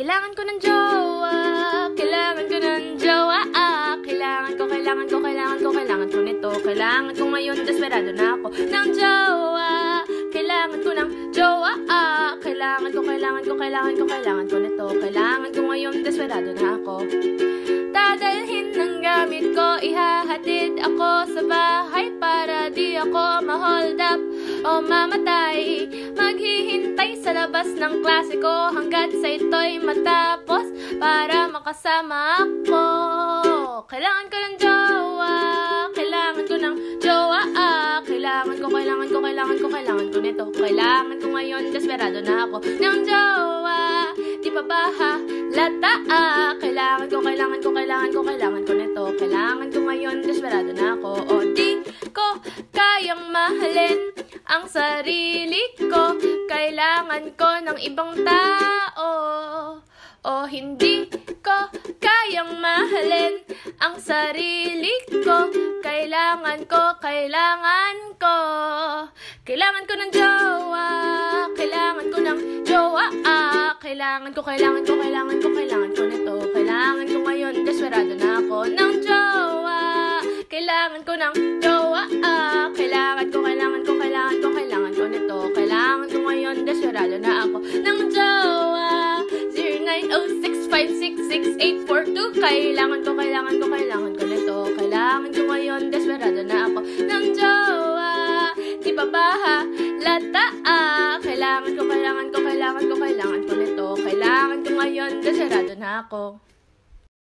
Kailangan ko ng jowa, kailangan ko ng jowa, ah. Kailangan ko, kailangan ko, kailangan ko, kailangan ko nito. Kailangan ko ngayon, desperado na ako ng jowa. Kailangan ko ng jowa, ah. Kailangan ko, kailangan ko, kailangan ko, kailangan ko nito. Kailangan ko ngayon, desperado na ako. Dadalhin ng gamit ko, ihahatid ako sa bahay para di ako ma-hold up o mamatay. Maghihintay sa labas ng klase ko hanggat sa ito'y matapos para makasama ako. Kailangan ko ng jowa, kailangan ko ng jowa, ah. Kailangan ko, kailangan ko, kailangan ko, kailangan ko nito. Kailangan ko ngayon, desperado na ako ng jowa. Di pa ba ha? Lata, ah. Kailangan ko, kailangan ko, kailangan ko, kailangan ko nito. Kailangan ko ngayon, desperado na ako. O di ko kayang mahalin ang sarili ko. Kailangan ko ng ibang tao. O hindi ko kayang mahalin ang sarili ko. Kailangan ko, kailangan ko. Kailangan ko ng jowa. Kailangan ko ng jowa. Kailangan ko, kailangan ko, kailangan ko, kailangan ko nito. Kailangan ko ngayon, desperado na ako ng jowa. Kailangan ko ng jowa. Na ako ng jowa. 0906566842 Kailangan ko, kailangan ko, kailangan ko nito. Kailangan ko ngayon, desperado na ako ng jowa. Di pa ba ha? Lata ah. Kailangan ko, kailangan ko, kailangan ko, kailangan ko nito. Kailangan ko ngayon, desperado na ako